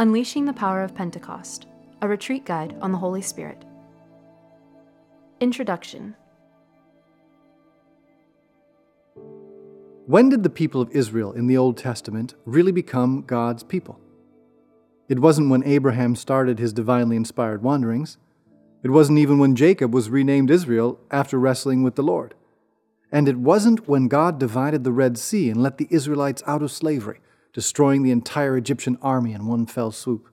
Unleashing the Power of Pentecost, a retreat guide on the Holy Spirit. Introduction When did the people of Israel in the Old Testament really become God's people? It wasn't when Abraham started his divinely inspired wanderings. It wasn't even when Jacob was renamed Israel after wrestling with the Lord. And it wasn't when God divided the Red Sea and let the Israelites out of slavery, destroying the entire Egyptian army in one fell swoop.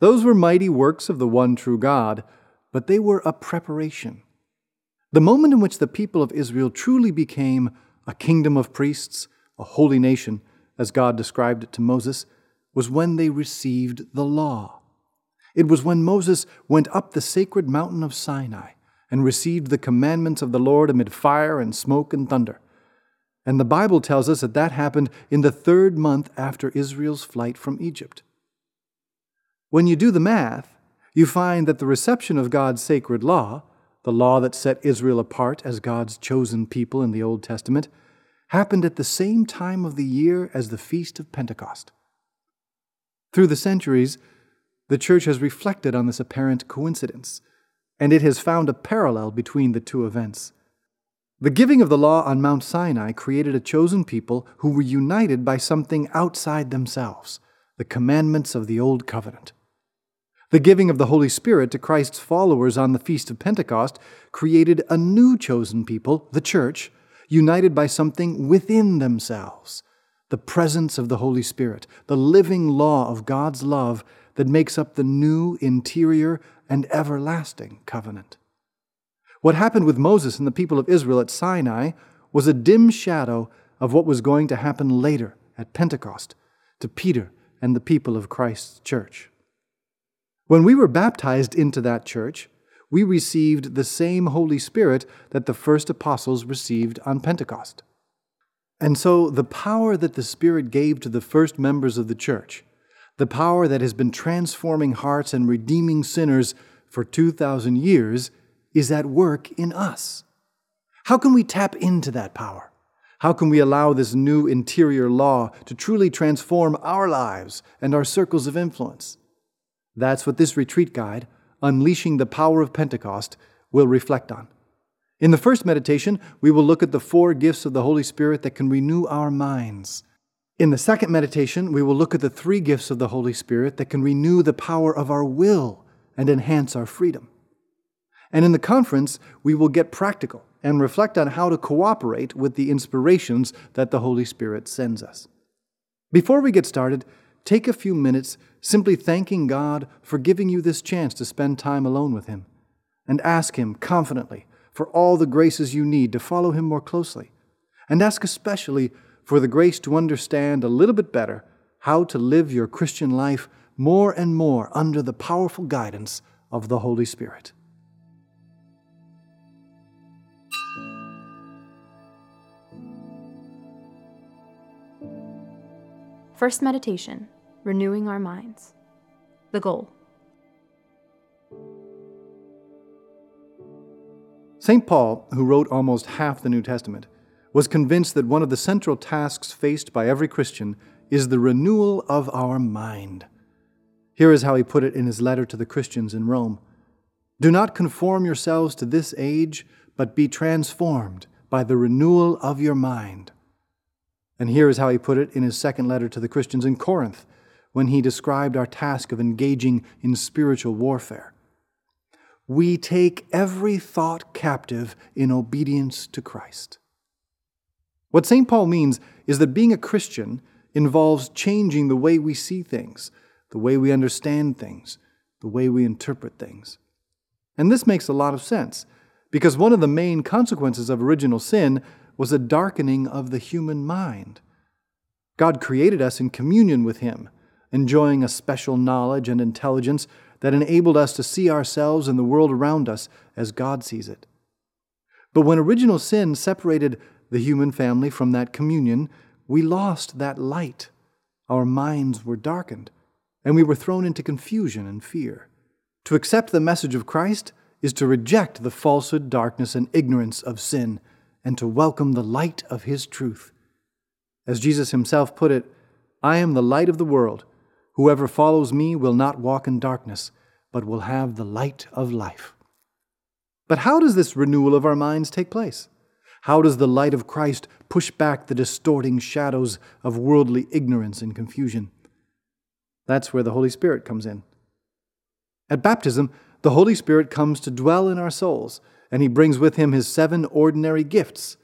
Those were mighty works of the one true God, but they were a preparation. The moment in which the people of Israel truly became a kingdom of priests, a holy nation, as God described it to Moses, was when they received the law. It was when Moses went up the sacred mountain of Sinai and received the commandments of the Lord amid fire and smoke and thunder. And the Bible tells us that that happened in the third month after Israel's flight from Egypt. When you do the math, you find that the reception of God's sacred law, the law that set Israel apart as God's chosen people in the Old Testament, happened at the same time of the year as the Feast of Pentecost. Through the centuries, the Church has reflected on this apparent coincidence, and it has found a parallel between the two events. The giving of the law on Mount Sinai created a chosen people who were united by something outside themselves the commandments of the Old Covenant. The giving of the Holy Spirit to Christ's followers on the Feast of Pentecost created a new chosen people, the Church, united by something within themselves the presence of the Holy Spirit, the living law of God's love that makes up the new, interior, and everlasting covenant. What happened with Moses and the people of Israel at Sinai was a dim shadow of what was going to happen later at Pentecost to Peter and the people of Christ's church. When we were baptized into that church, we received the same Holy Spirit that the first apostles received on Pentecost. And so the power that the Spirit gave to the first members of the church the power that has been transforming hearts and redeeming sinners for 2,000 years is at work in us. How can we tap into that power? How can we allow this new interior law to truly transform our lives and our circles of influence? That's what this retreat guide, Unleashing the Power of Pentecost, will reflect on. In the first meditation, we will look at the four gifts of the Holy Spirit that can renew our minds in the second meditation, we will look at the three gifts of the Holy Spirit that can renew the power of our will and enhance our freedom. And in the conference, we will get practical and reflect on how to cooperate with the inspirations that the Holy Spirit sends us. Before we get started, take a few minutes simply thanking God for giving you this chance to spend time alone with Him, and ask Him confidently for all the graces you need to follow Him more closely, and ask especially for the grace to understand a little bit better how to live your Christian life more and more under the powerful guidance of the Holy Spirit. First meditation Renewing Our Minds. The goal. St. Paul, who wrote almost half the New Testament, was convinced that one of the central tasks faced by every Christian is the renewal of our mind. Here is how he put it in his letter to the Christians in Rome Do not conform yourselves to this age, but be transformed by the renewal of your mind. And here is how he put it in his second letter to the Christians in Corinth, when he described our task of engaging in spiritual warfare. We take every thought captive in obedience to Christ. What St. Paul means is that being a Christian involves changing the way we see things, the way we understand things, the way we interpret things. And this makes a lot of sense, because one of the main consequences of original sin was a darkening of the human mind. God created us in communion with Him, enjoying a special knowledge and intelligence that enabled us to see ourselves and the world around us as God sees it. But when original sin separated the human family from that communion, we lost that light. Our minds were darkened, and we were thrown into confusion and fear. To accept the message of Christ is to reject the falsehood, darkness, and ignorance of sin, and to welcome the light of His truth. As Jesus Himself put it, I am the light of the world. Whoever follows me will not walk in darkness, but will have the light of life. But how does this renewal of our minds take place? How does the light of Christ push back the distorting shadows of worldly ignorance and confusion? That's where the Holy Spirit comes in. At baptism, the Holy Spirit comes to dwell in our souls, and he brings with him his seven ordinary gifts.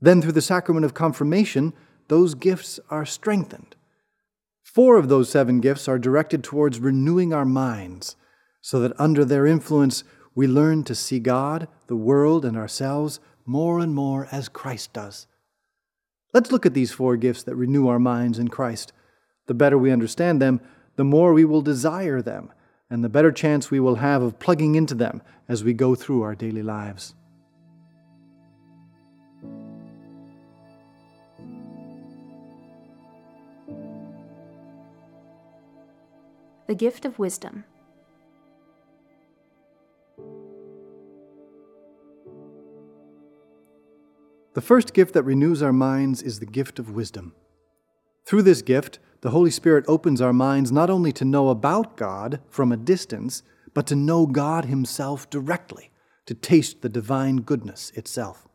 Then, through the sacrament of confirmation, those gifts are strengthened. Four of those seven gifts are directed towards renewing our minds, so that under their influence we learn to see God, the world, and ourselves more and more as Christ does. Let's look at these four gifts that renew our minds in Christ. The better we understand them, the more we will desire them, and the better chance we will have of plugging into them as we go through our daily lives. The gift of wisdom. The first gift that renews our minds is the gift of wisdom. Through this gift, the Holy Spirit opens our minds not only to know about God from a distance, but to know God Himself directly, to taste the divine goodness itself.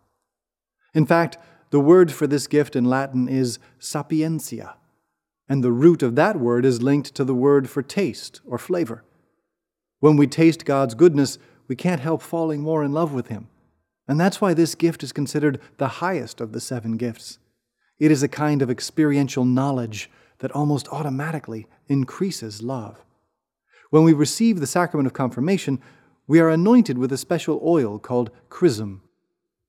In fact, the word for this gift in Latin is sapientia, and the root of that word is linked to the word for taste or flavor. When we taste God's goodness, we can't help falling more in love with Him. And that's why this gift is considered the highest of the seven gifts. It is a kind of experiential knowledge that almost automatically increases love. When we receive the sacrament of confirmation, we are anointed with a special oil called chrism.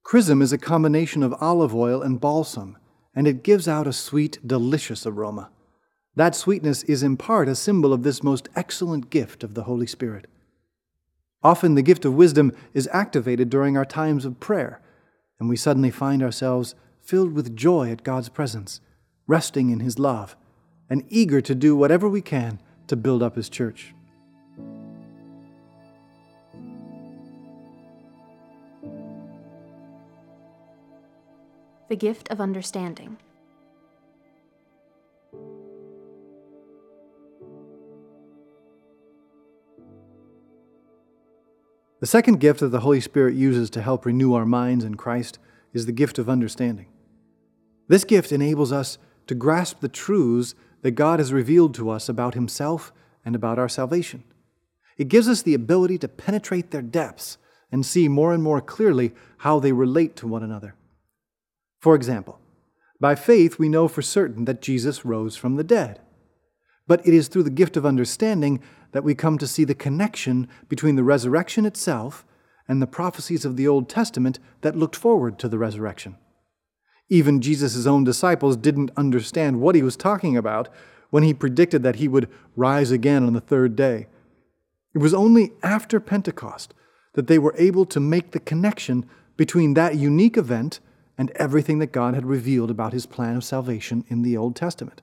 Chrism is a combination of olive oil and balsam, and it gives out a sweet, delicious aroma. That sweetness is in part a symbol of this most excellent gift of the Holy Spirit. Often the gift of wisdom is activated during our times of prayer, and we suddenly find ourselves filled with joy at God's presence, resting in His love, and eager to do whatever we can to build up His church. The gift of understanding. The second gift that the Holy Spirit uses to help renew our minds in Christ is the gift of understanding. This gift enables us to grasp the truths that God has revealed to us about Himself and about our salvation. It gives us the ability to penetrate their depths and see more and more clearly how they relate to one another. For example, by faith we know for certain that Jesus rose from the dead. But it is through the gift of understanding that we come to see the connection between the resurrection itself and the prophecies of the Old Testament that looked forward to the resurrection. Even Jesus' own disciples didn't understand what he was talking about when he predicted that he would rise again on the third day. It was only after Pentecost that they were able to make the connection between that unique event and everything that God had revealed about his plan of salvation in the Old Testament.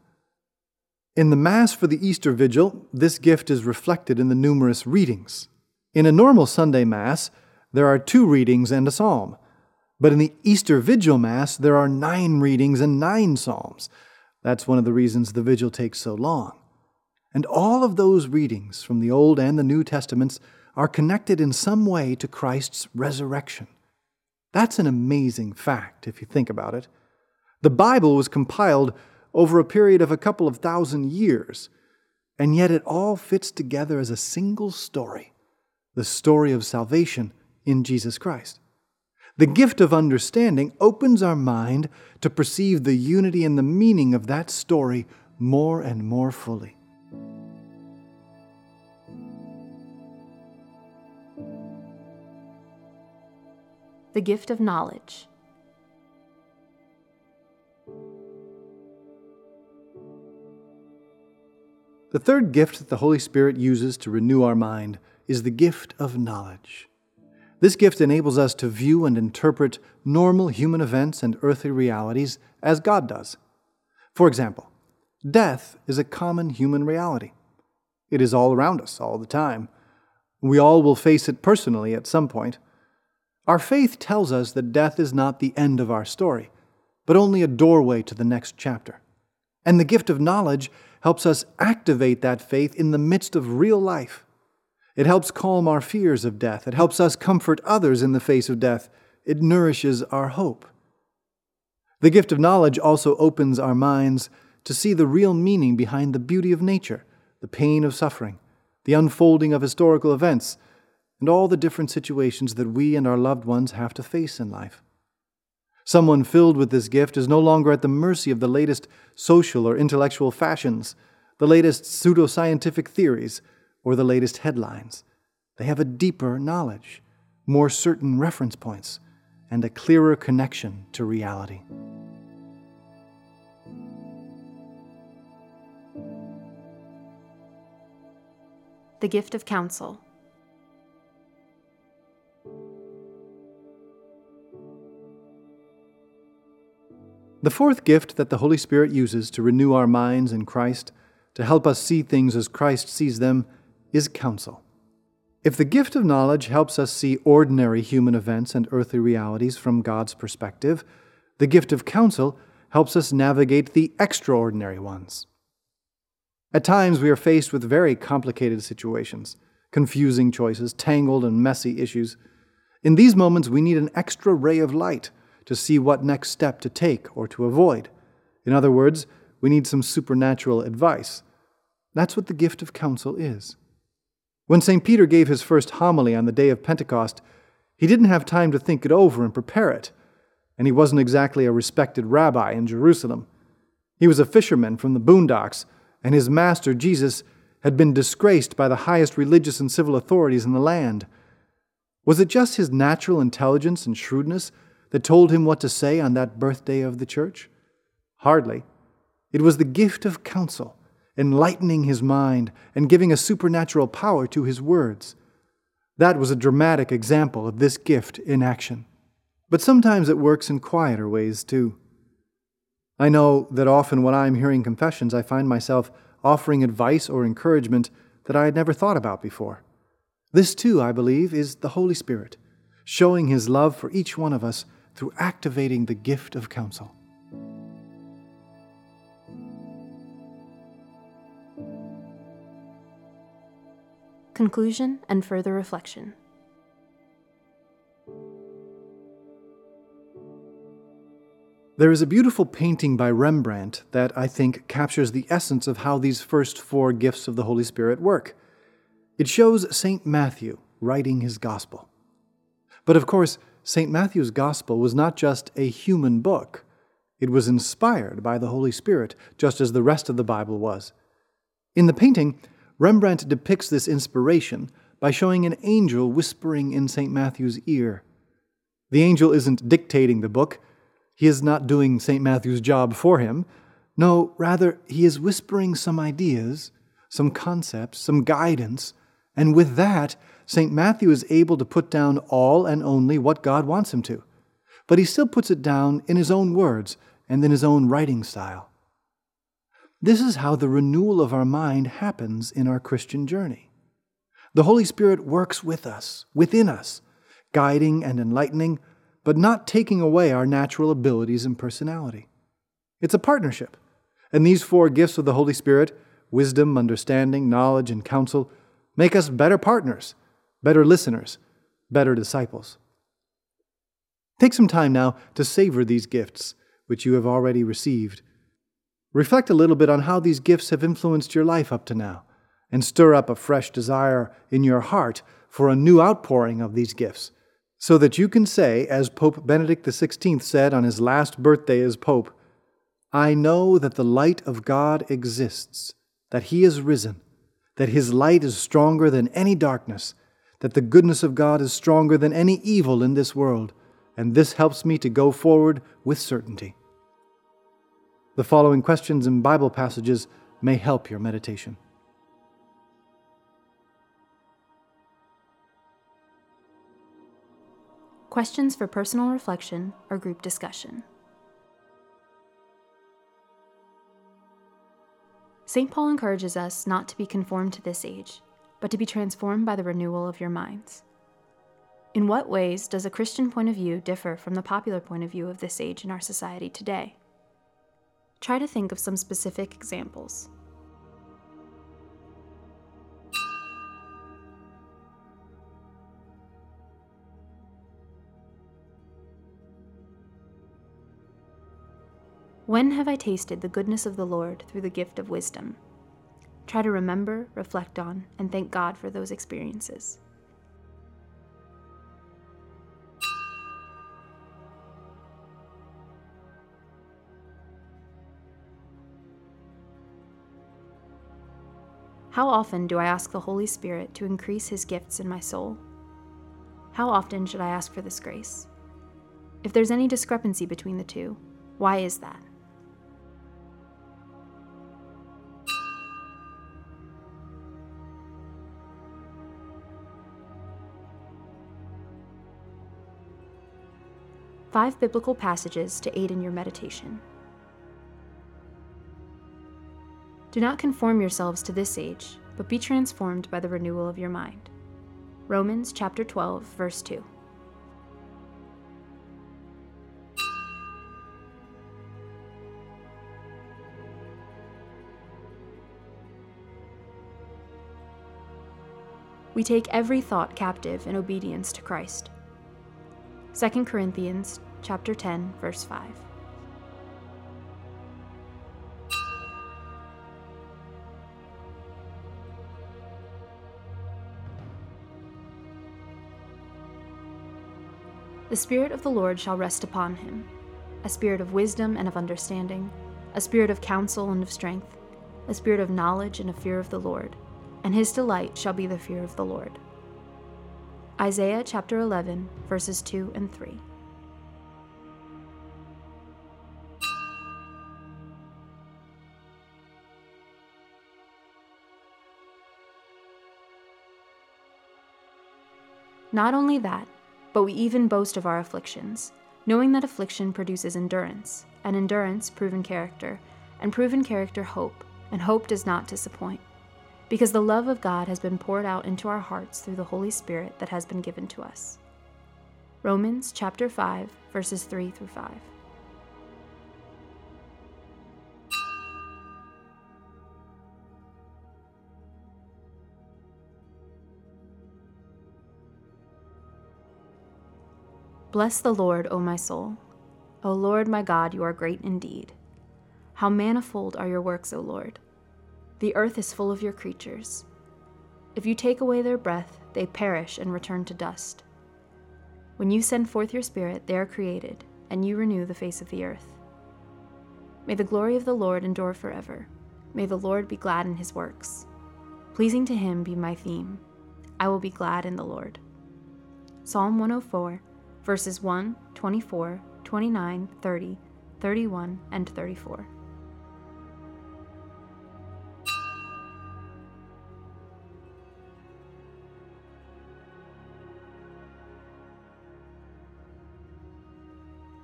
In the Mass for the Easter Vigil, this gift is reflected in the numerous readings. In a normal Sunday Mass, there are two readings and a psalm. But in the Easter Vigil Mass, there are nine readings and nine psalms. That's one of the reasons the vigil takes so long. And all of those readings from the Old and the New Testaments are connected in some way to Christ's resurrection. That's an amazing fact if you think about it. The Bible was compiled over a period of a couple of thousand years, and yet it all fits together as a single story the story of salvation in Jesus Christ. The gift of understanding opens our mind to perceive the unity and the meaning of that story more and more fully. The gift of knowledge. The third gift that the Holy Spirit uses to renew our mind is the gift of knowledge. This gift enables us to view and interpret normal human events and earthly realities as God does. For example, death is a common human reality. It is all around us all the time. We all will face it personally at some point. Our faith tells us that death is not the end of our story, but only a doorway to the next chapter. And the gift of knowledge helps us activate that faith in the midst of real life. It helps calm our fears of death. It helps us comfort others in the face of death. It nourishes our hope. The gift of knowledge also opens our minds to see the real meaning behind the beauty of nature, the pain of suffering, the unfolding of historical events, and all the different situations that we and our loved ones have to face in life. Someone filled with this gift is no longer at the mercy of the latest social or intellectual fashions, the latest pseudoscientific theories, or the latest headlines. They have a deeper knowledge, more certain reference points, and a clearer connection to reality. The gift of counsel. The fourth gift that the Holy Spirit uses to renew our minds in Christ, to help us see things as Christ sees them, is counsel. If the gift of knowledge helps us see ordinary human events and earthly realities from God's perspective, the gift of counsel helps us navigate the extraordinary ones. At times, we are faced with very complicated situations, confusing choices, tangled and messy issues. In these moments, we need an extra ray of light to see what next step to take or to avoid. In other words, we need some supernatural advice. That's what the gift of counsel is. When St. Peter gave his first homily on the day of Pentecost, he didn't have time to think it over and prepare it, and he wasn't exactly a respected rabbi in Jerusalem. He was a fisherman from the boondocks, and his master, Jesus, had been disgraced by the highest religious and civil authorities in the land. Was it just his natural intelligence and shrewdness that told him what to say on that birthday of the church? Hardly. It was the gift of counsel, enlightening his mind and giving a supernatural power to his words. That was a dramatic example of this gift in action. But sometimes it works in quieter ways too. I know that often when I'm hearing confessions, I find myself offering advice or encouragement that I had never thought about before. This, too, I believe, is the Holy Spirit, showing His love for each one of us through activating the gift of counsel. Conclusion and further reflection. There is a beautiful painting by Rembrandt that I think captures the essence of how these first four gifts of the Holy Spirit work. It shows St. Matthew writing his gospel. But of course, St. Matthew's Gospel was not just a human book, it was inspired by the Holy Spirit, just as the rest of the Bible was. In the painting, Rembrandt depicts this inspiration by showing an angel whispering in St. Matthew's ear. The angel isn't dictating the book, he is not doing St. Matthew's job for him. No, rather, he is whispering some ideas, some concepts, some guidance, and with that, St. Matthew is able to put down all and only what God wants him to, but he still puts it down in his own words and in his own writing style. This is how the renewal of our mind happens in our Christian journey. The Holy Spirit works with us, within us, guiding and enlightening, but not taking away our natural abilities and personality. It's a partnership, and these four gifts of the Holy Spirit wisdom, understanding, knowledge, and counsel make us better partners better listeners, better disciples. Take some time now to savor these gifts, which you have already received. Reflect a little bit on how these gifts have influenced your life up to now, and stir up a fresh desire in your heart for a new outpouring of these gifts, so that you can say, as Pope Benedict XVI said on his last birthday as Pope, I know that the light of God exists, that He is risen, that His light is stronger than any darkness that the goodness of God is stronger than any evil in this world, and this helps me to go forward with certainty. The following questions and Bible passages may help your meditation. Questions for personal reflection or group discussion. St. Paul encourages us not to be conformed to this age but to be transformed by the renewal of your minds. In what ways does a Christian point of view differ from the popular point of view of this age in our society today? Try to think of some specific examples. When have I tasted the goodness of the Lord through the gift of wisdom? Try to remember, reflect on, and thank God for those experiences. How often do I ask the Holy Spirit to increase His gifts in my soul? How often should I ask for this grace? If there's any discrepancy between the two, why is that? Five biblical passages to aid in your meditation. Do not conform yourselves to this age, but be transformed by the renewal of your mind. Romans chapter 12, verse 2. We take every thought captive in obedience to Christ. 2 Corinthians chapter 10 verse 5. The Spirit of the Lord shall rest upon him a spirit of wisdom and of understanding, a spirit of counsel and of strength, a spirit of knowledge and of fear of the Lord, and his delight shall be the fear of the Lord. Isaiah chapter 11, verses 2 and 3. Not only that, but we even boast of our afflictions, knowing that affliction produces endurance, and endurance, proven character, and proven character, hope, and hope does not disappoint. Because the love of God has been poured out into our hearts through the Holy Spirit that has been given to us. Romans chapter 5, verses 3 through 5. Bless the Lord, O my soul. O Lord my God, you are great indeed. How manifold are your works, O Lord! The earth is full of your creatures. If you take away their breath, they perish and return to dust. When you send forth your Spirit, they are created, and you renew the face of the earth. May the glory of the Lord endure forever. May the Lord be glad in his works. Pleasing to him be my theme. I will be glad in the Lord. Psalm 104 verses 1, 24, 29, 30, 31, and 34.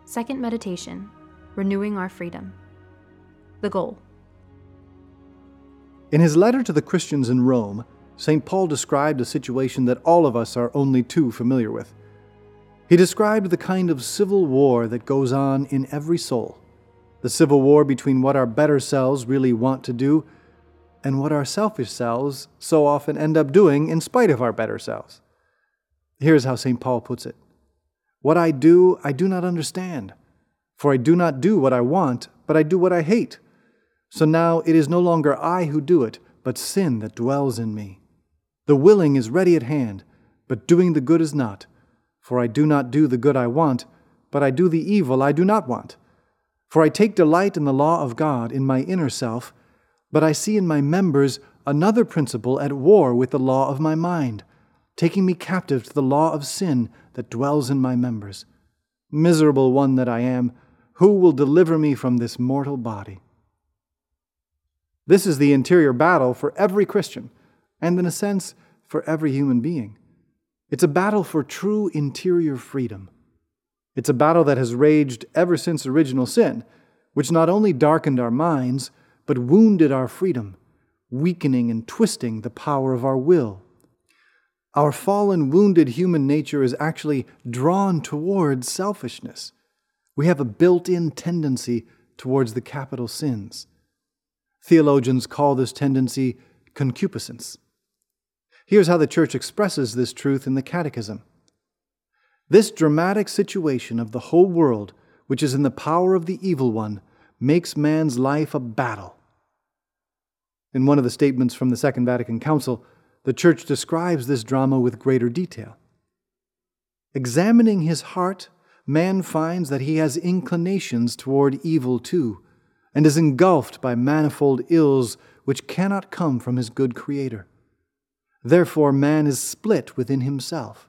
Second meditation Renewing Our Freedom. The goal. In his letter to the Christians in Rome, St. Paul described a situation that all of us are only too familiar with. He described the kind of civil war that goes on in every soul the civil war between what our better selves really want to do and what our selfish selves so often end up doing in spite of our better selves. Here's how St. Paul puts it What I do, I do not understand. For I do not do what I want, but I do what I hate. So now it is no longer I who do it, but sin that dwells in me. The willing is ready at hand, but doing the good is not. For I do not do the good I want, but I do the evil I do not want. For I take delight in the law of God in my inner self, but I see in my members another principle at war with the law of my mind, taking me captive to the law of sin that dwells in my members. Miserable one that I am, who will deliver me from this mortal body? This is the interior battle for every Christian, and in a sense, for every human being. It's a battle for true interior freedom. It's a battle that has raged ever since original sin, which not only darkened our minds, but wounded our freedom, weakening and twisting the power of our will. Our fallen, wounded human nature is actually drawn towards selfishness. We have a built in tendency towards the capital sins. Theologians call this tendency concupiscence. Here's how the Church expresses this truth in the Catechism. This dramatic situation of the whole world, which is in the power of the evil one, makes man's life a battle. In one of the statements from the Second Vatican Council, the Church describes this drama with greater detail. Examining his heart, man finds that he has inclinations toward evil too, and is engulfed by manifold ills which cannot come from his good Creator. Therefore, man is split within himself.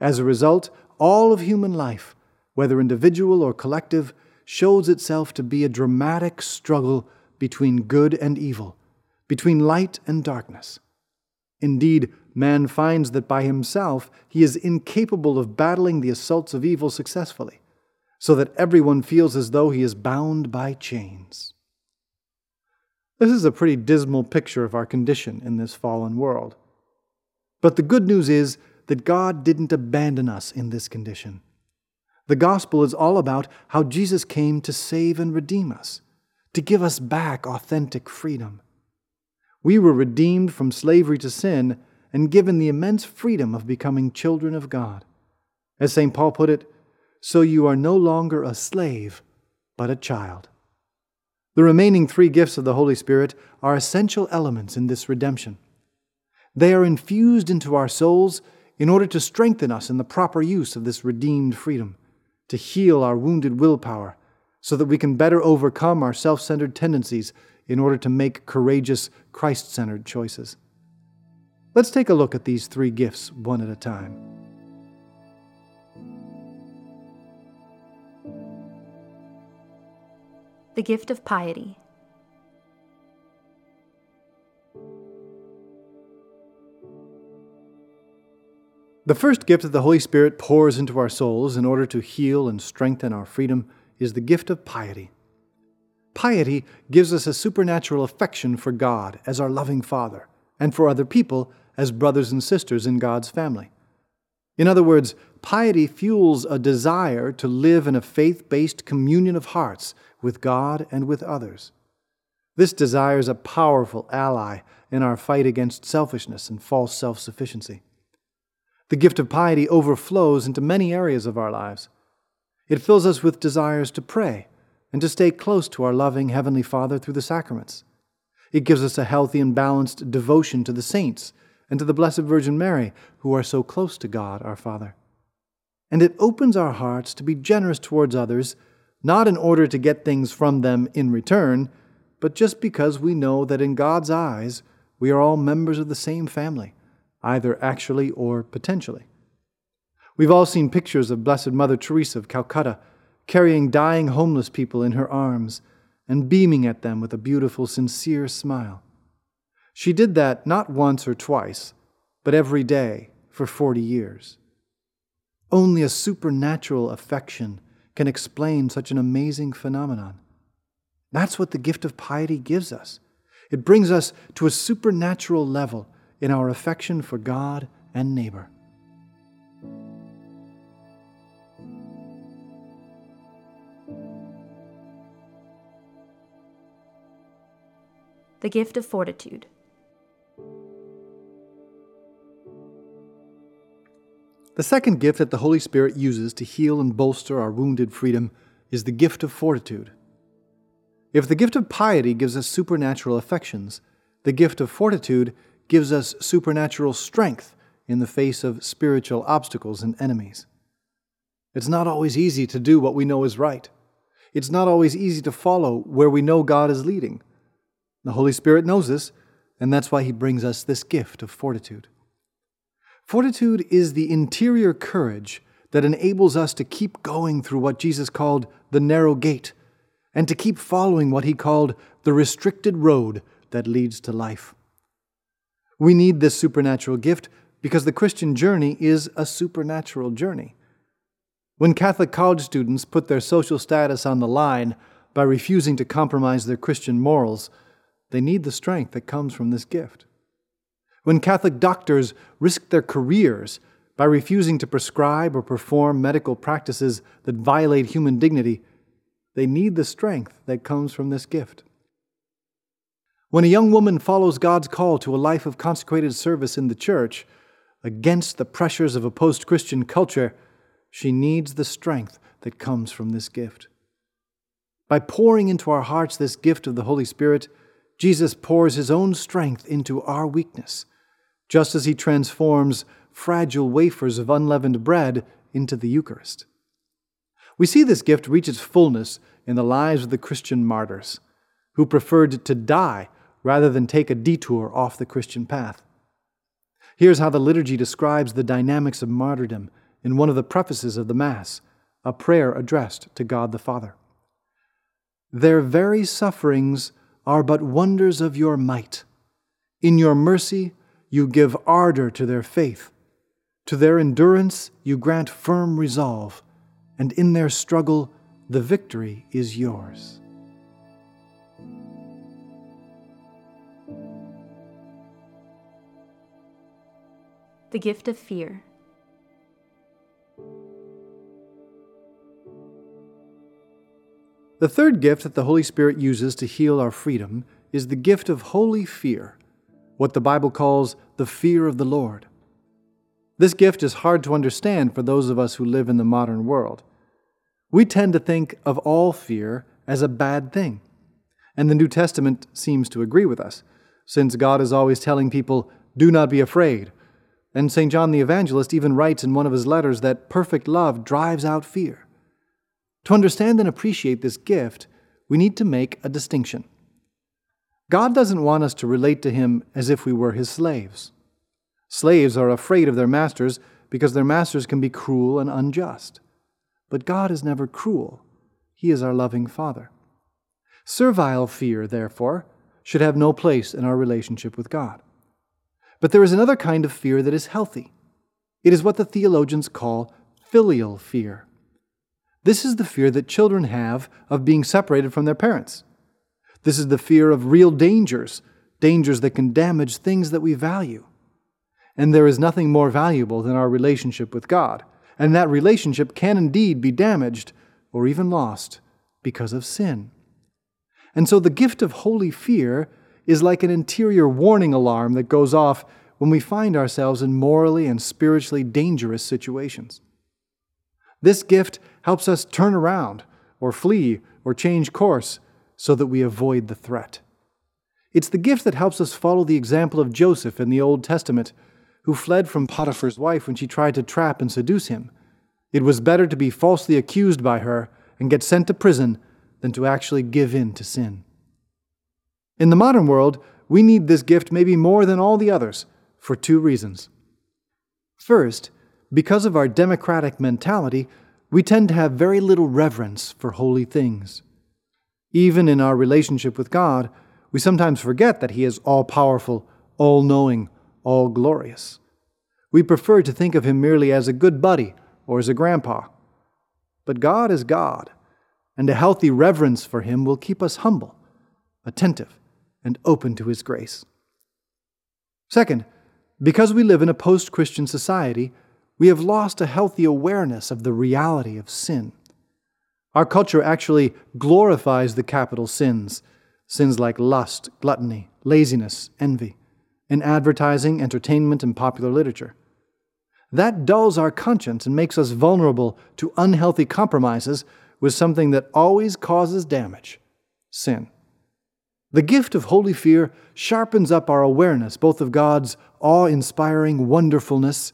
As a result, all of human life, whether individual or collective, shows itself to be a dramatic struggle between good and evil, between light and darkness. Indeed, man finds that by himself he is incapable of battling the assaults of evil successfully, so that everyone feels as though he is bound by chains. This is a pretty dismal picture of our condition in this fallen world. But the good news is that God didn't abandon us in this condition. The gospel is all about how Jesus came to save and redeem us, to give us back authentic freedom. We were redeemed from slavery to sin and given the immense freedom of becoming children of God. As St. Paul put it, so you are no longer a slave, but a child. The remaining three gifts of the Holy Spirit are essential elements in this redemption. They are infused into our souls in order to strengthen us in the proper use of this redeemed freedom, to heal our wounded willpower, so that we can better overcome our self centered tendencies in order to make courageous, Christ centered choices. Let's take a look at these three gifts one at a time. The gift of piety. The first gift that the Holy Spirit pours into our souls in order to heal and strengthen our freedom is the gift of piety. Piety gives us a supernatural affection for God as our loving Father, and for other people as brothers and sisters in God's family. In other words, piety fuels a desire to live in a faith based communion of hearts with God and with others. This desire is a powerful ally in our fight against selfishness and false self sufficiency. The gift of piety overflows into many areas of our lives. It fills us with desires to pray and to stay close to our loving Heavenly Father through the sacraments. It gives us a healthy and balanced devotion to the saints and to the Blessed Virgin Mary, who are so close to God our Father. And it opens our hearts to be generous towards others, not in order to get things from them in return, but just because we know that in God's eyes we are all members of the same family either actually or potentially. We've all seen pictures of Blessed Mother Teresa of Calcutta carrying dying homeless people in her arms and beaming at them with a beautiful, sincere smile. She did that not once or twice, but every day for 40 years. Only a supernatural affection can explain such an amazing phenomenon. That's what the gift of piety gives us. It brings us to a supernatural level in our affection for God and neighbor. The gift of fortitude. The second gift that the Holy Spirit uses to heal and bolster our wounded freedom is the gift of fortitude. If the gift of piety gives us supernatural affections, the gift of fortitude gives us supernatural strength in the face of spiritual obstacles and enemies. It's not always easy to do what we know is right. It's not always easy to follow where we know God is leading. The Holy Spirit knows this, and that's why He brings us this gift of fortitude. Fortitude is the interior courage that enables us to keep going through what Jesus called the narrow gate and to keep following what He called the restricted road that leads to life. We need this supernatural gift because the Christian journey is a supernatural journey. When Catholic college students put their social status on the line by refusing to compromise their Christian morals, they need the strength that comes from this gift. When Catholic doctors risk their careers by refusing to prescribe or perform medical practices that violate human dignity, They need the strength that comes from this gift. When a young woman follows God's call to a life of consecrated service in the church, against the pressures of a post Christian culture, she needs the strength that comes from this gift. By pouring into our hearts this gift of the Holy Spirit, Jesus pours his own strength into our weakness, just as he transforms fragile wafers of unleavened bread into the Eucharist. We see this gift reach its fullness in the lives of the Christian martyrs, who preferred to die rather than take a detour off the Christian path. Here's how the liturgy describes the dynamics of martyrdom in one of the prefaces of the Mass, a prayer addressed to God the Father. Their very sufferings are but wonders of your might. In your mercy, you give ardor to their faith. To their endurance, you grant firm resolve, and in their struggle, the victory is yours. The gift of fear. The third gift that the Holy Spirit uses to heal our freedom is the gift of holy fear, what the Bible calls the fear of the Lord. This gift is hard to understand for those of us who live in the modern world. We tend to think of all fear as a bad thing, and the New Testament seems to agree with us, since God is always telling people, do not be afraid. And St. John the Evangelist even writes in one of his letters that perfect love drives out fear. To understand and appreciate this gift, we need to make a distinction. God doesn't want us to relate to Him as if we were His slaves. Slaves are afraid of their masters because their masters can be cruel and unjust. But God is never cruel, He is our loving Father. Servile fear, therefore, should have no place in our relationship with God. But there is another kind of fear that is healthy. It is what the theologians call filial fear. This is the fear that children have of being separated from their parents. This is the fear of real dangers, dangers that can damage things that we value. And there is nothing more valuable than our relationship with God. And that relationship can indeed be damaged or even lost because of sin. And so the gift of holy fear is like an interior warning alarm that goes off when we find ourselves in morally and spiritually dangerous situations. This gift helps us turn around or flee or change course so that we avoid the threat. It's the gift that helps us follow the example of Joseph in the Old Testament, who fled from Potiphar's wife when she tried to trap and seduce him. It was better to be falsely accused by her and get sent to prison than to actually give in to sin. In the modern world, we need this gift maybe more than all the others for two reasons. First, because of our democratic mentality, we tend to have very little reverence for holy things. Even in our relationship with God, we sometimes forget that He is all powerful, all knowing, all glorious. We prefer to think of Him merely as a good buddy or as a grandpa. But God is God, and a healthy reverence for Him will keep us humble, attentive, and open to His grace. Second, because we live in a post Christian society, we have lost a healthy awareness of the reality of sin. Our culture actually glorifies the capital sins, sins like lust, gluttony, laziness, envy, in advertising, entertainment, and popular literature. That dulls our conscience and makes us vulnerable to unhealthy compromises with something that always causes damage sin. The gift of holy fear sharpens up our awareness both of God's awe inspiring wonderfulness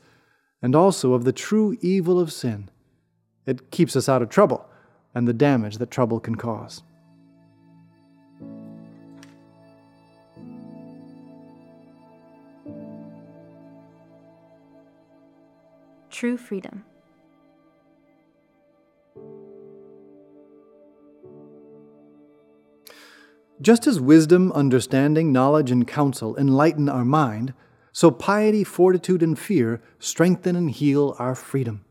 and also of the true evil of sin. It keeps us out of trouble and the damage that trouble can cause. True freedom. Just as wisdom, understanding, knowledge, and counsel enlighten our mind, so piety, fortitude, and fear strengthen and heal our freedom.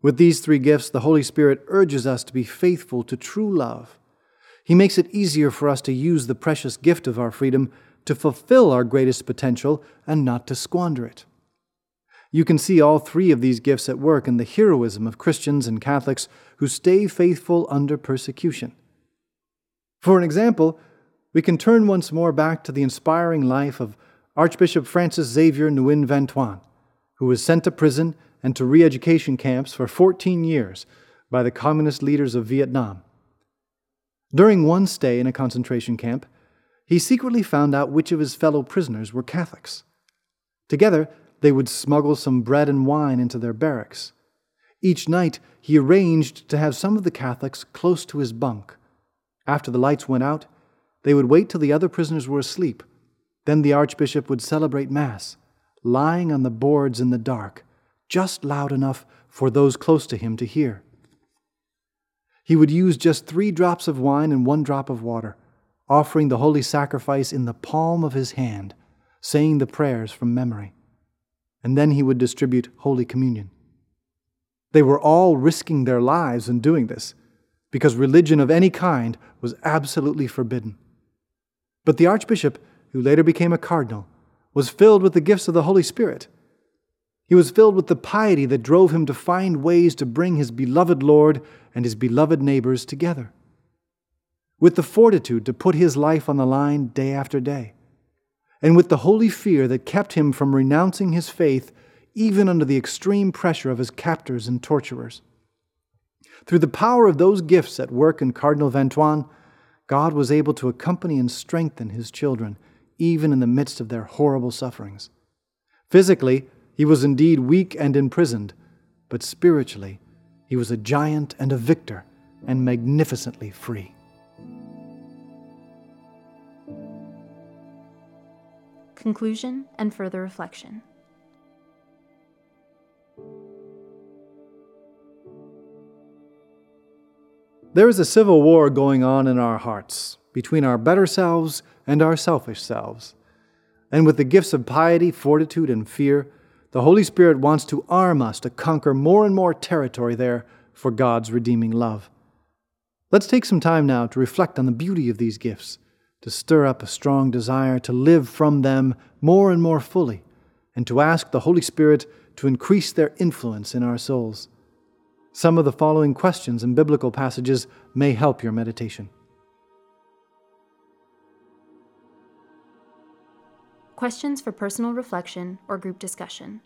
With these three gifts, the Holy Spirit urges us to be faithful to true love. He makes it easier for us to use the precious gift of our freedom to fulfill our greatest potential and not to squander it. You can see all three of these gifts at work in the heroism of Christians and Catholics who stay faithful under persecution. For an example, we can turn once more back to the inspiring life of Archbishop Francis Xavier Nguyen Van Thuan, who was sent to prison and to re education camps for 14 years by the communist leaders of Vietnam. During one stay in a concentration camp, he secretly found out which of his fellow prisoners were Catholics. Together, they would smuggle some bread and wine into their barracks. Each night, he arranged to have some of the Catholics close to his bunk. After the lights went out, they would wait till the other prisoners were asleep. Then the Archbishop would celebrate Mass, lying on the boards in the dark, just loud enough for those close to him to hear. He would use just three drops of wine and one drop of water, offering the holy sacrifice in the palm of his hand, saying the prayers from memory and then he would distribute Holy Communion. They were all risking their lives in doing this, because religion of any kind was absolutely forbidden. But the Archbishop, who later became a cardinal, was filled with the gifts of the Holy Spirit. He was filled with the piety that drove him to find ways to bring his beloved Lord and his beloved neighbors together. With the fortitude to put his life on the line day after day and with the holy fear that kept him from renouncing his faith even under the extreme pressure of his captors and torturers. Through the power of those gifts at work in Cardinal Thuan, God was able to accompany and strengthen his children, even in the midst of their horrible sufferings. Physically, he was indeed weak and imprisoned, but spiritually, he was a giant and a victor, and magnificently free. Conclusion and further reflection. There is a civil war going on in our hearts between our better selves and our selfish selves. And with the gifts of piety, fortitude, and fear, the Holy Spirit wants to arm us to conquer more and more territory there for God's redeeming love. Let's take some time now to reflect on the beauty of these gifts to stir up a strong desire to live from them more and more fully, and to ask the Holy Spirit to increase their influence in our souls. Some of the following questions and biblical passages may help your meditation. Questions for personal reflection or group discussion.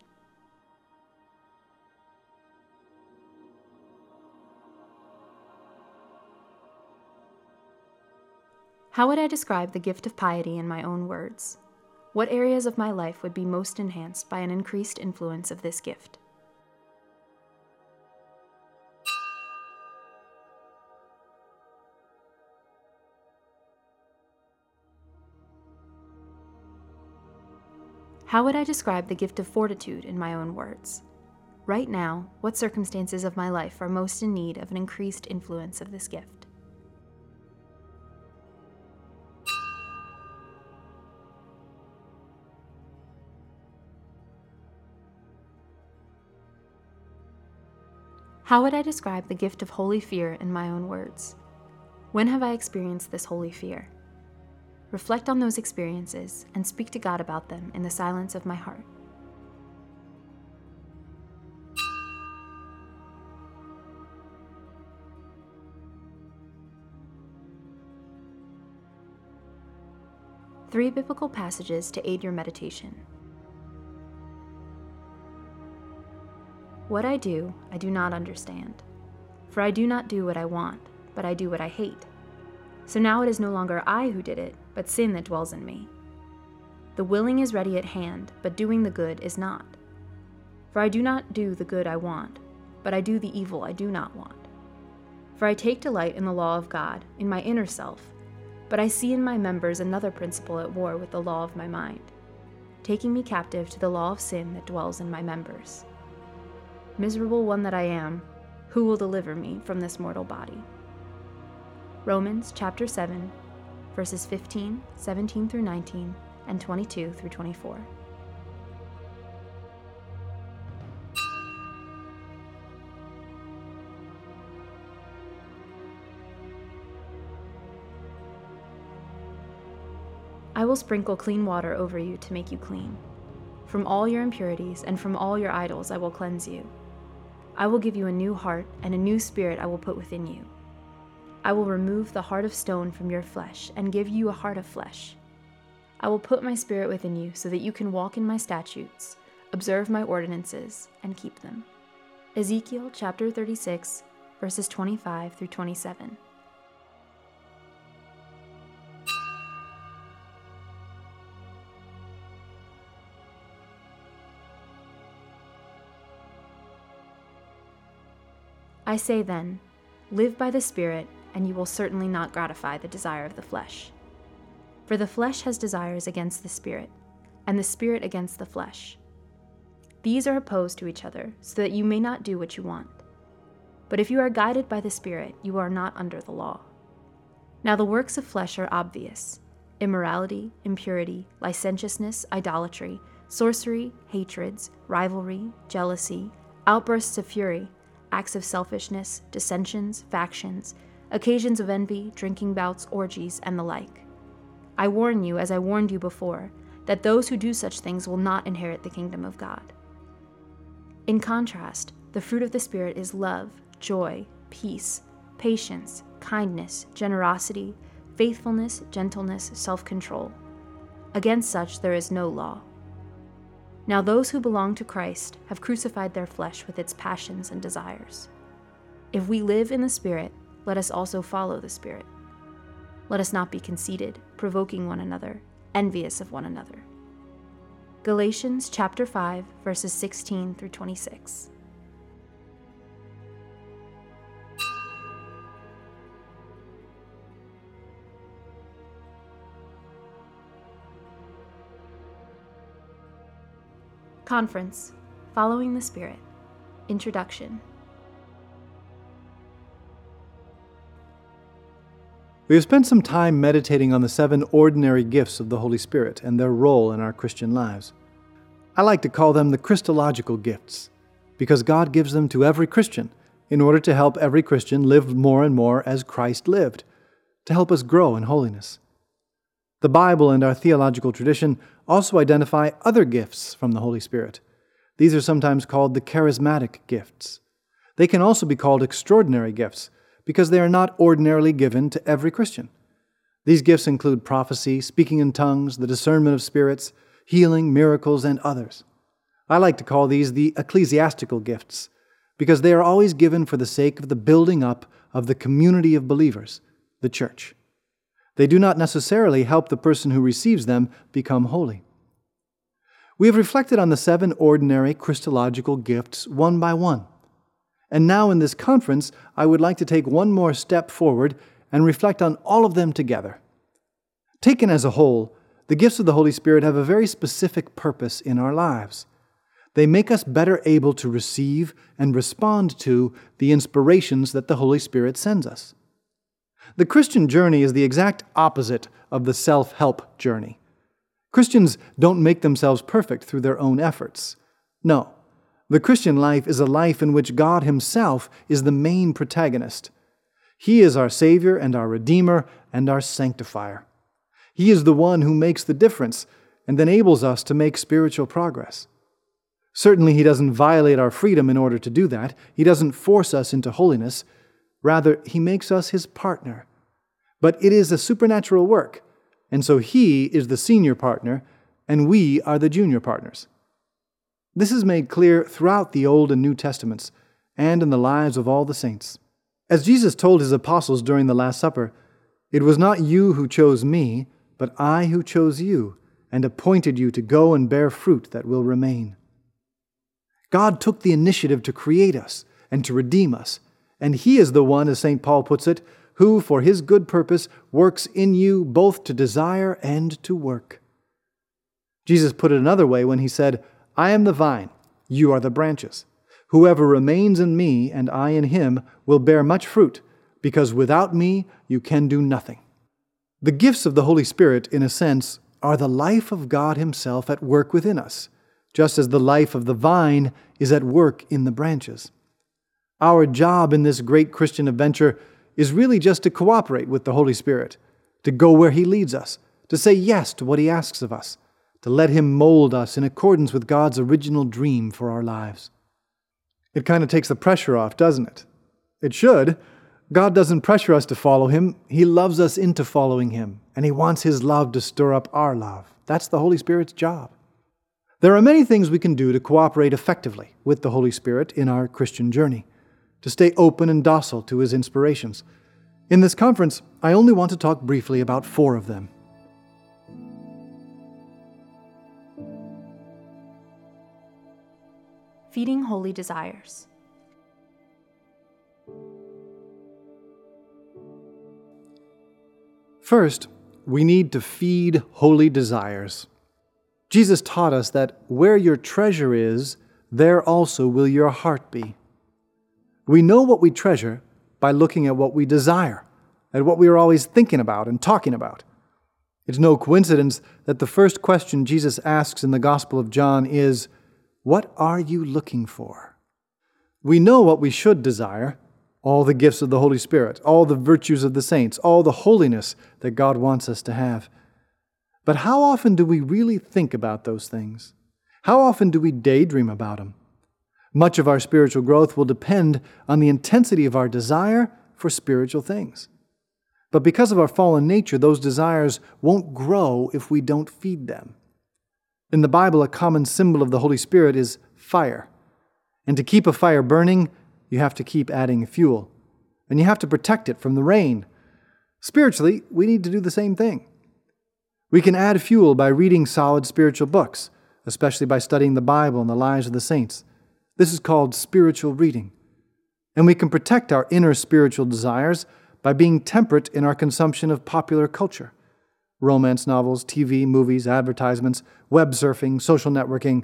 How would I describe the gift of piety in my own words? What areas of my life would be most enhanced by an increased influence of this gift? How would I describe the gift of fortitude in my own words? Right now, what circumstances of my life are most in need of an increased influence of this gift? How would I describe the gift of holy fear in my own words? When have I experienced this holy fear? Reflect on those experiences and speak to God about them in the silence of my heart. Three biblical passages to aid your meditation. What I do, I do not understand. For I do not do what I want, but I do what I hate. So now it is no longer I who did it, but sin that dwells in me. The willing is ready at hand, but doing the good is not. For I do not do the good I want, but I do the evil I do not want. For I take delight in the law of God, in my inner self, but I see in my members another principle at war with the law of my mind, taking me captive to the law of sin that dwells in my members. Miserable one that I am, who will deliver me from this mortal body? Romans chapter 7, verses 15, 17 through 19, and 22 through 24. I will sprinkle clean water over you to make you clean From all your impurities and from all your idols I will cleanse you. I will give you a new heart, and a new spirit I will put within you. I will remove the heart of stone from your flesh and give you a heart of flesh. I will put my spirit within you so that you can walk in my statutes, observe my ordinances, and keep them. Ezekiel chapter 36, verses 25 through 27. I say then, live by the Spirit, and you will certainly not gratify the desire of the flesh. For the flesh has desires against the Spirit, and the Spirit against the flesh. These are opposed to each other, so that you may not do what you want. But if you are guided by the Spirit, you are not under the law. Now the works of flesh are obvious immorality, impurity, licentiousness, idolatry, sorcery, hatreds, rivalry, jealousy, outbursts of fury, acts of selfishness, dissensions, factions, occasions of envy, drinking bouts, orgies, and the like. I warn you, as I warned you before, that those who do such things will not inherit the kingdom of God. In contrast, the fruit of the Spirit is love, joy, peace, patience, kindness, generosity, faithfulness, gentleness, self control. Against such there is no law. Now those who belong to Christ have crucified their flesh with its passions and desires. If we live in the Spirit, let us also follow the Spirit. Let us not be conceited, provoking one another, envious of one another. Galatians chapter 5 verses 16 through 26. Conference Following the Spirit Introduction We have spent some time meditating on the seven ordinary gifts of the Holy Spirit and their role in our Christian lives. I like to call them the Christological gifts, because God gives them to every Christian in order to help every Christian live more and more as Christ lived, to help us grow in holiness. The Bible and our theological tradition also identify other gifts from the Holy Spirit. These are sometimes called the charismatic gifts. They can also be called extraordinary gifts because they are not ordinarily given to every Christian. These gifts include prophecy, speaking in tongues, the discernment of spirits, healing, miracles, and others. I like to call these the ecclesiastical gifts because they are always given for the sake of the building up of the community of believers, the church. They do not necessarily help the person who receives them become holy. We have reflected on the seven ordinary Christological gifts one by one. And now in this conference, I would like to take one more step forward and reflect on all of them together. Taken as a whole, the gifts of the Holy Spirit have a very specific purpose in our lives. They make us better able to receive and respond to the inspirations that the Holy Spirit sends us. The Christian journey is the exact opposite of the self help journey. Christians don't make themselves perfect through their own efforts. No, the Christian life is a life in which God Himself is the main protagonist. He is our Savior and our Redeemer and our Sanctifier. He is the one who makes the difference and enables us to make spiritual progress. Certainly, He doesn't violate our freedom in order to do that. He doesn't force us into holiness. Rather, He makes us His partner. But it is a supernatural work, and so He is the senior partner, and we are the junior partners. This is made clear throughout the Old and New Testaments and in the lives of all the saints. As Jesus told his apostles during the Last Supper, It was not you who chose me, but I who chose you, and appointed you to go and bear fruit that will remain. God took the initiative to create us and to redeem us and he is the one, as St. Paul puts it, who, for his good purpose, works in you both to desire and to work. Jesus put it another way when he said, I am the vine, you are the branches. Whoever remains in me and I in him will bear much fruit, because without me you can do nothing. The gifts of the Holy Spirit, in a sense, are the life of God Himself at work within us, just as the life of the vine is at work in the branches. Our job in this great Christian adventure is really just to cooperate with the Holy Spirit, to go where He leads us, to say yes to what He asks of us, to let Him mold us in accordance with God's original dream for our lives. It kind of takes the pressure off, doesn't it? It should. God doesn't pressure us to follow Him, He loves us into following Him, and He wants His love to stir up our love. That's the Holy Spirit's job. There are many things we can do to cooperate effectively with the Holy Spirit in our Christian journey, to stay open and docile to His inspirations. In this conference, I only want to talk briefly about four of them. Feeding Holy Desires. First, we need to feed holy desires. Jesus taught us that where your treasure is, there also will your heart be. We know what we treasure by looking at what we desire, at what we are always thinking about and talking about. It's no coincidence that the first question Jesus asks in the Gospel of John is, What are you looking for? We know what we should desire all the gifts of the Holy Spirit, all the virtues of the saints, all the holiness that God wants us to have. But how often do we really think about those things? How often do we daydream about them? Much of our spiritual growth will depend on the intensity of our desire for spiritual things. But because of our fallen nature, those desires won't grow if we don't feed them. In the Bible, a common symbol of the Holy Spirit is fire. And to keep a fire burning, you have to keep adding fuel. And you have to protect it from the rain. Spiritually, we need to do the same thing. We can add fuel by reading solid spiritual books, especially by studying the Bible and the lives of the saints. This is called spiritual reading. And we can protect our inner spiritual desires by being temperate in our consumption of popular culture romance novels, TV, movies, advertisements, web surfing, social networking.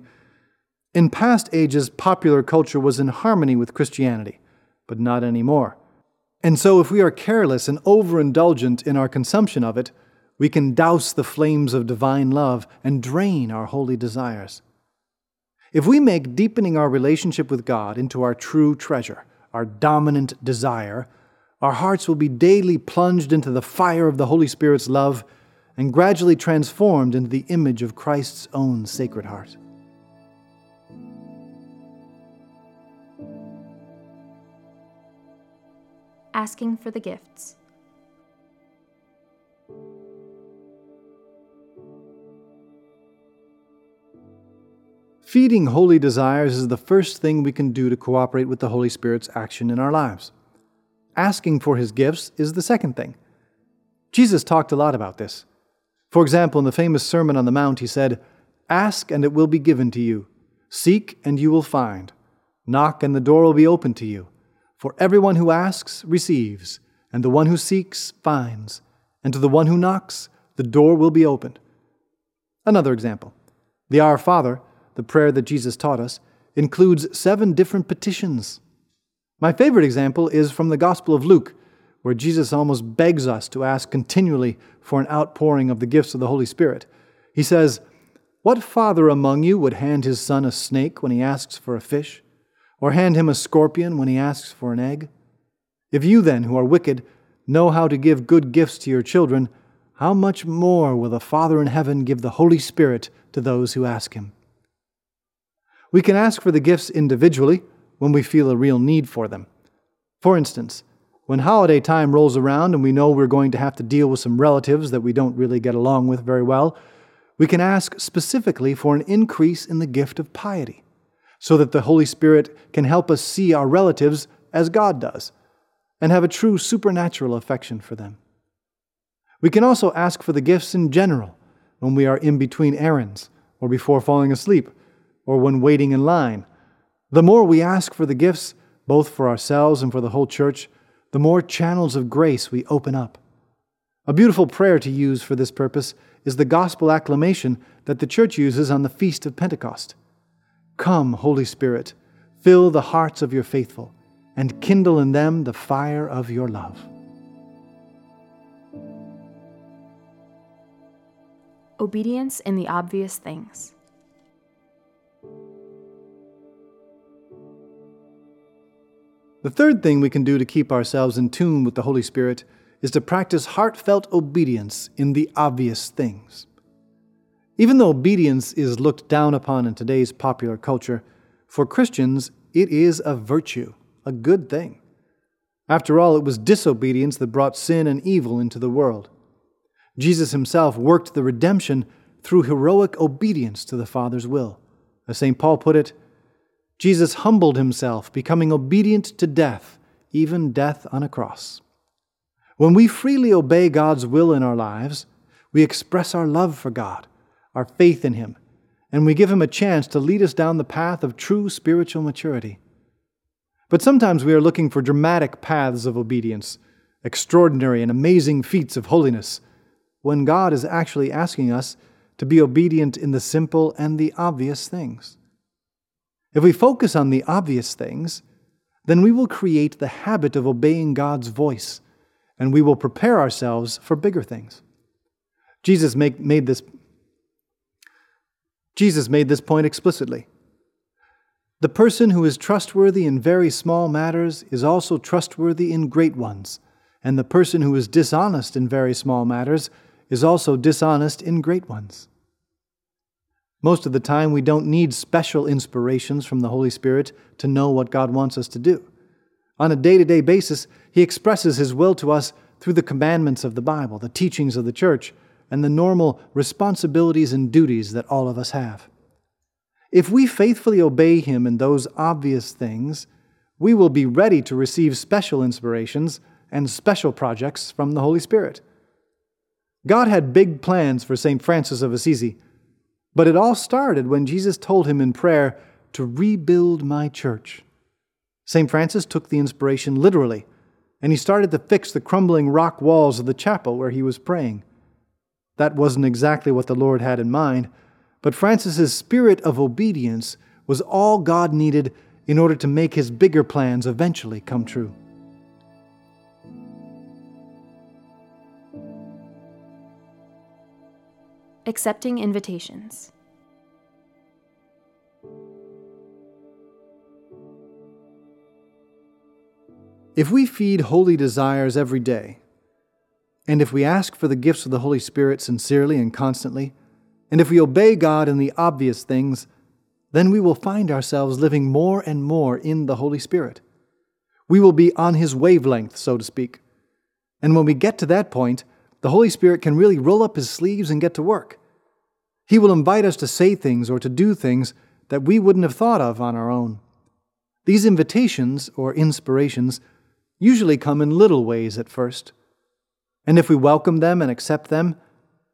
In past ages, popular culture was in harmony with Christianity, but not anymore. And so, if we are careless and overindulgent in our consumption of it, we can douse the flames of divine love and drain our holy desires. If we make deepening our relationship with God into our true treasure, our dominant desire, our hearts will be daily plunged into the fire of the Holy Spirit's love and gradually transformed into the image of Christ's own sacred heart. Asking for the gifts. Feeding holy desires is the first thing we can do to cooperate with the Holy Spirit's action in our lives. Asking for his gifts is the second thing. Jesus talked a lot about this. For example, in the famous Sermon on the Mount, he said, Ask and it will be given to you. Seek and you will find. Knock and the door will be opened to you. For everyone who asks receives, and the one who seeks finds, and to the one who knocks the door will be opened. Another example the Our Father the prayer that Jesus taught us, includes seven different petitions. My favorite example is from the Gospel of Luke, where Jesus almost begs us to ask continually for an outpouring of the gifts of the Holy Spirit. He says, What father among you would hand his son a snake when he asks for a fish, or hand him a scorpion when he asks for an egg? If you then, who are wicked, know how to give good gifts to your children, how much more will the Father in heaven give the Holy Spirit to those who ask him? We can ask for the gifts individually when we feel a real need for them. For instance, when holiday time rolls around and we know we're going to have to deal with some relatives that we don't really get along with very well, we can ask specifically for an increase in the gift of piety, so that the Holy Spirit can help us see our relatives as God does and have a true supernatural affection for them. We can also ask for the gifts in general when we are in between errands or before falling asleep or when waiting in line. The more we ask for the gifts, both for ourselves and for the whole church, the more channels of grace we open up. A beautiful prayer to use for this purpose is the gospel acclamation that the church uses on the Feast of Pentecost. Come, Holy Spirit, fill the hearts of your faithful, and kindle in them the fire of your love. Obedience in the obvious things. The third thing we can do to keep ourselves in tune with the Holy Spirit is to practice heartfelt obedience in the obvious things. Even though obedience is looked down upon in today's popular culture, for Christians, it is a virtue, a good thing. After all, it was disobedience that brought sin and evil into the world. Jesus himself worked the redemption through heroic obedience to the Father's will. As St. Paul put it, Jesus humbled himself, becoming obedient to death, even death on a cross. When we freely obey God's will in our lives, we express our love for God, our faith in Him, and we give Him a chance to lead us down the path of true spiritual maturity. But sometimes we are looking for dramatic paths of obedience, extraordinary and amazing feats of holiness, when God is actually asking us to be obedient in the simple and the obvious things. If we focus on the obvious things, then we will create the habit of obeying God's voice, and we will prepare ourselves for bigger things. Jesus make, made this Jesus made this point explicitly. The person who is trustworthy in very small matters is also trustworthy in great ones, and the person who is dishonest in very small matters is also dishonest in great ones. Most of the time, we don't need special inspirations from the Holy Spirit to know what God wants us to do. On a day to day basis, He expresses His will to us through the commandments of the Bible, the teachings of the church, and the normal responsibilities and duties that all of us have. If we faithfully obey Him in those obvious things, we will be ready to receive special inspirations and special projects from the Holy Spirit. God had big plans for St. Francis of Assisi, but it all started when Jesus told him in prayer to rebuild my church. St. Francis took the inspiration literally, and he started to fix the crumbling rock walls of the chapel where he was praying. That wasn't exactly what the Lord had in mind, but Francis's spirit of obedience was all God needed in order to make his bigger plans eventually come true. Accepting invitations. If we feed holy desires every day, and if we ask for the gifts of the Holy Spirit sincerely and constantly, and if we obey God in the obvious things, then we will find ourselves living more and more in the Holy Spirit. We will be on His wavelength, so to speak. And when we get to that point, the Holy Spirit can really roll up His sleeves and get to work. He will invite us to say things or to do things that we wouldn't have thought of on our own. These invitations, or inspirations, usually come in little ways at first. And if we welcome them and accept them,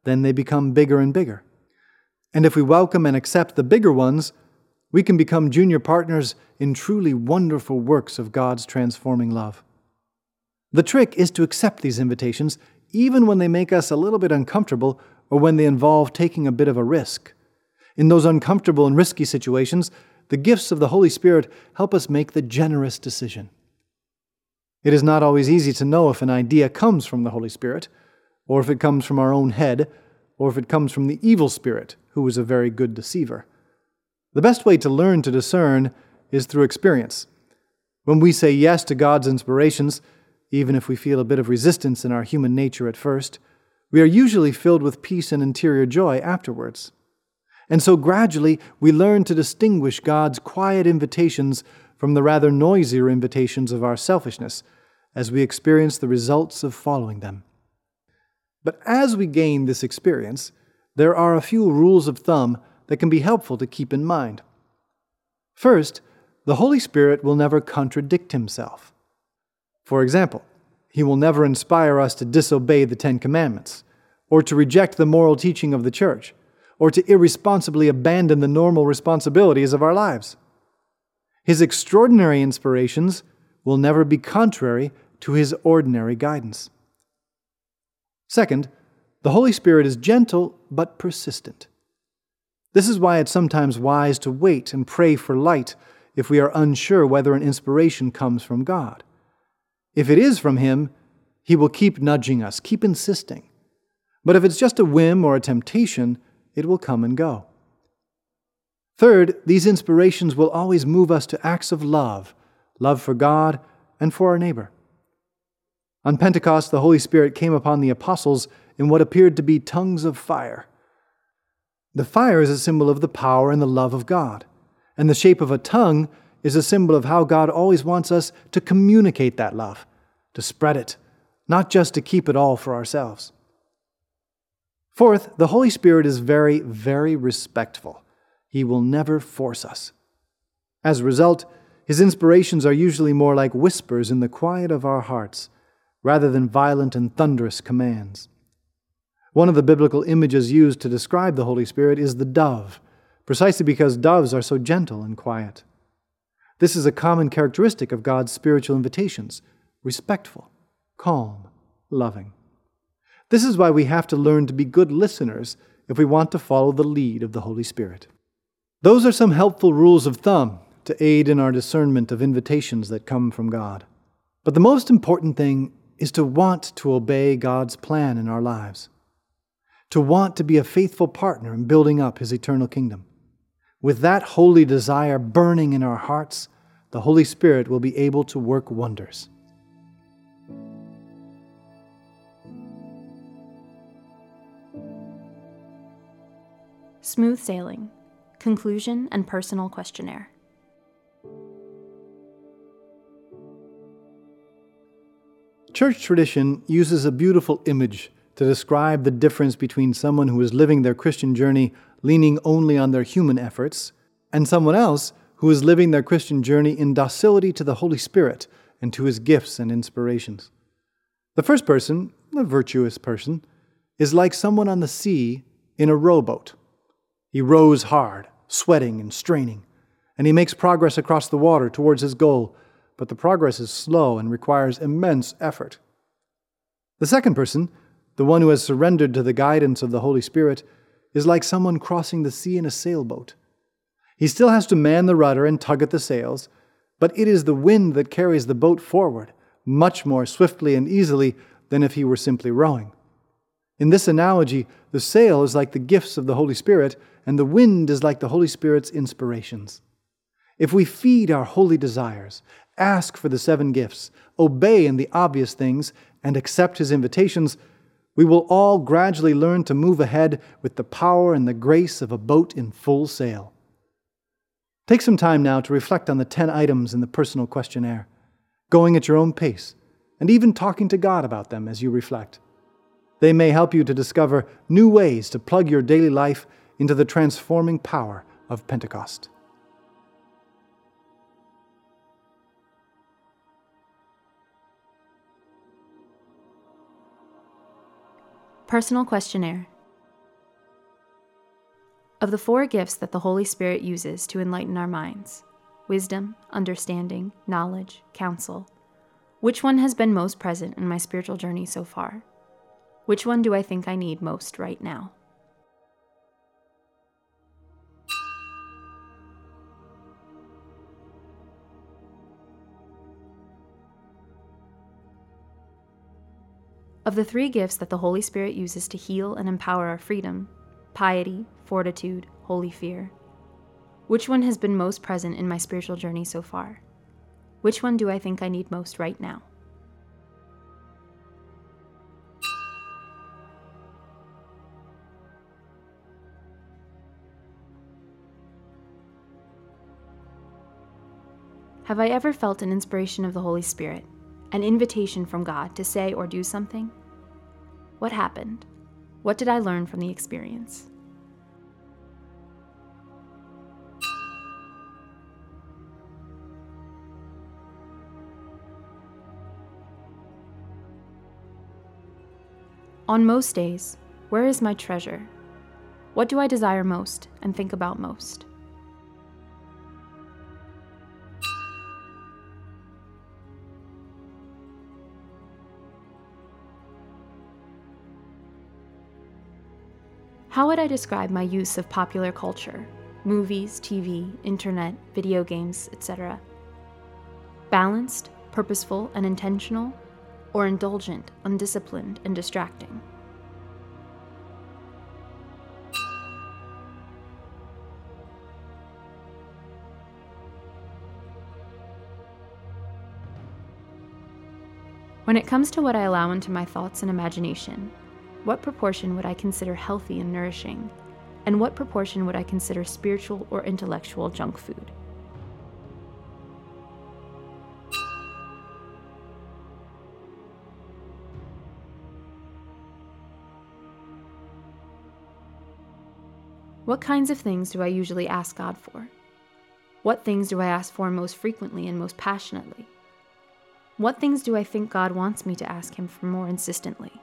then they become bigger and bigger. And if we welcome and accept the bigger ones, we can become junior partners in truly wonderful works of God's transforming love. The trick is to accept these invitations even when they make us a little bit uncomfortable or when they involve taking a bit of a risk. In those uncomfortable and risky situations, the gifts of the Holy Spirit help us make the generous decision. It is not always easy to know if an idea comes from the Holy Spirit, or if it comes from our own head, or if it comes from the evil spirit, who is a very good deceiver. The best way to learn to discern is through experience. When we say yes to God's inspirations, even if we feel a bit of resistance in our human nature at first, we are usually filled with peace and interior joy afterwards. And so gradually we learn to distinguish God's quiet invitations from the rather noisier invitations of our selfishness as we experience the results of following them. But as we gain this experience, there are a few rules of thumb that can be helpful to keep in mind. First, the Holy Spirit will never contradict himself. For example, he will never inspire us to disobey the Ten Commandments, or to reject the moral teaching of the Church, or to irresponsibly abandon the normal responsibilities of our lives. His extraordinary inspirations will never be contrary to his ordinary guidance. Second, the Holy Spirit is gentle but persistent. This is why it's sometimes wise to wait and pray for light if we are unsure whether an inspiration comes from God. If it is from Him, He will keep nudging us, keep insisting. But if it's just a whim or a temptation, it will come and go. Third, these inspirations will always move us to acts of love love for God and for our neighbor. On Pentecost, the Holy Spirit came upon the apostles in what appeared to be tongues of fire. The fire is a symbol of the power and the love of God, and the shape of a tongue is a symbol of how God always wants us to communicate that love, to spread it, not just to keep it all for ourselves. Fourth, the Holy Spirit is very, very respectful. He will never force us. As a result, his inspirations are usually more like whispers in the quiet of our hearts, rather than violent and thunderous commands. One of the biblical images used to describe the Holy Spirit is the dove, precisely because doves are so gentle and quiet. This is a common characteristic of God's spiritual invitations respectful, calm, loving. This is why we have to learn to be good listeners if we want to follow the lead of the Holy Spirit. Those are some helpful rules of thumb to aid in our discernment of invitations that come from God. But the most important thing is to want to obey God's plan in our lives, to want to be a faithful partner in building up His eternal kingdom. With that holy desire burning in our hearts, the Holy Spirit will be able to work wonders. Smooth Sailing Conclusion and Personal Questionnaire. Church tradition uses a beautiful image to describe the difference between someone who is living their Christian journey leaning only on their human efforts and someone else who is living their Christian journey in docility to the Holy Spirit and to his gifts and inspirations. The first person, the virtuous person, is like someone on the sea in a rowboat. He rows hard, sweating and straining, and he makes progress across the water towards his goal but the progress is slow and requires immense effort. The second person, the one who has surrendered to the guidance of the Holy Spirit, is like someone crossing the sea in a sailboat. He still has to man the rudder and tug at the sails, but it is the wind that carries the boat forward much more swiftly and easily than if he were simply rowing. In this analogy, the sail is like the gifts of the Holy Spirit, and the wind is like the Holy Spirit's inspirations. If we feed our holy desires ask for the seven gifts, obey in the obvious things, and accept his invitations, we will all gradually learn to move ahead with the power and the grace of a boat in full sail. Take some time now to reflect on the 10 items in the personal questionnaire, going at your own pace, and even talking to God about them as you reflect. They may help you to discover new ways to plug your daily life into the transforming power of Pentecost. Personal Questionnaire Of the four gifts that the Holy Spirit uses to enlighten our minds wisdom, understanding, knowledge, counsel which one has been most present in my spiritual journey so far? Which one do I think I need most right now? Of the three gifts that the Holy Spirit uses to heal and empower our freedom piety, fortitude, holy fear which one has been most present in my spiritual journey so far? Which one do I think I need most right now? Have I ever felt an inspiration of the Holy Spirit? an invitation from God to say or do something? What happened? What did I learn from the experience? On most days, where is my treasure? What do I desire most and think about most? How would I describe my use of popular culture? Movies, TV, internet, video games, etc. Balanced, purposeful, and intentional, or indulgent, undisciplined, and distracting? When it comes to what I allow into my thoughts and imagination, what proportion would I consider healthy and nourishing, And what proportion would I consider spiritual or intellectual junk food? What kinds of things do I usually ask God for? What things do I ask for most frequently and most passionately? What things do I think God wants me to ask Him for more insistently?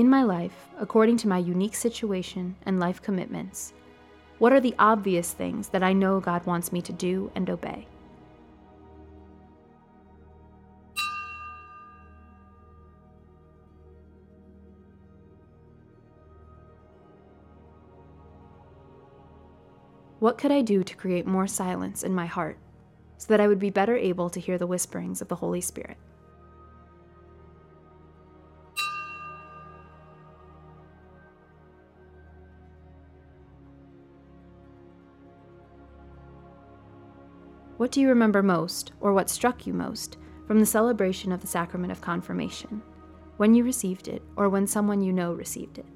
In my life, according to my unique situation and life commitments, what are the obvious things that I know God wants me to do and obey? What could I do to create more silence in my heart so that I would be better able to hear the whisperings of the Holy Spirit? What do you remember most, or what struck you most, from the celebration of the sacrament of confirmation, when you received it, or when someone you know received it?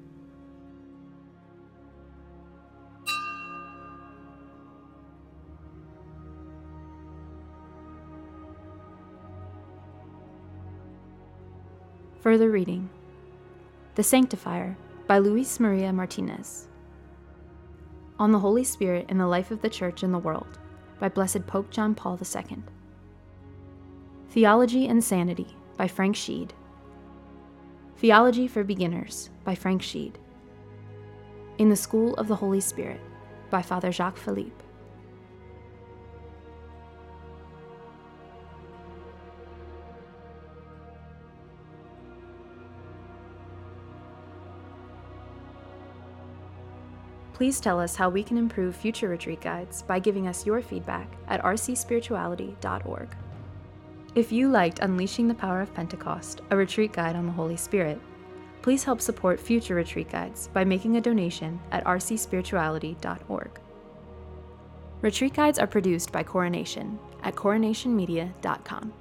Further reading The Sanctifier by Luis Maria Martinez. On the Holy Spirit in the Life of the Church and the World by Blessed Pope John Paul II. Theology and Sanity by Frank Sheed. Theology for Beginners by Frank Sheed. In the School of the Holy Spirit by Father Jacques Philippe. Please tell us how we can improve future retreat guides by giving us your feedback at rcspirituality.org. If you liked Unleashing the Power of Pentecost, a retreat guide on the Holy Spirit, please help support future retreat guides by making a donation at rcspirituality.org. Retreat guides are produced by Coronation at coronationmedia.com.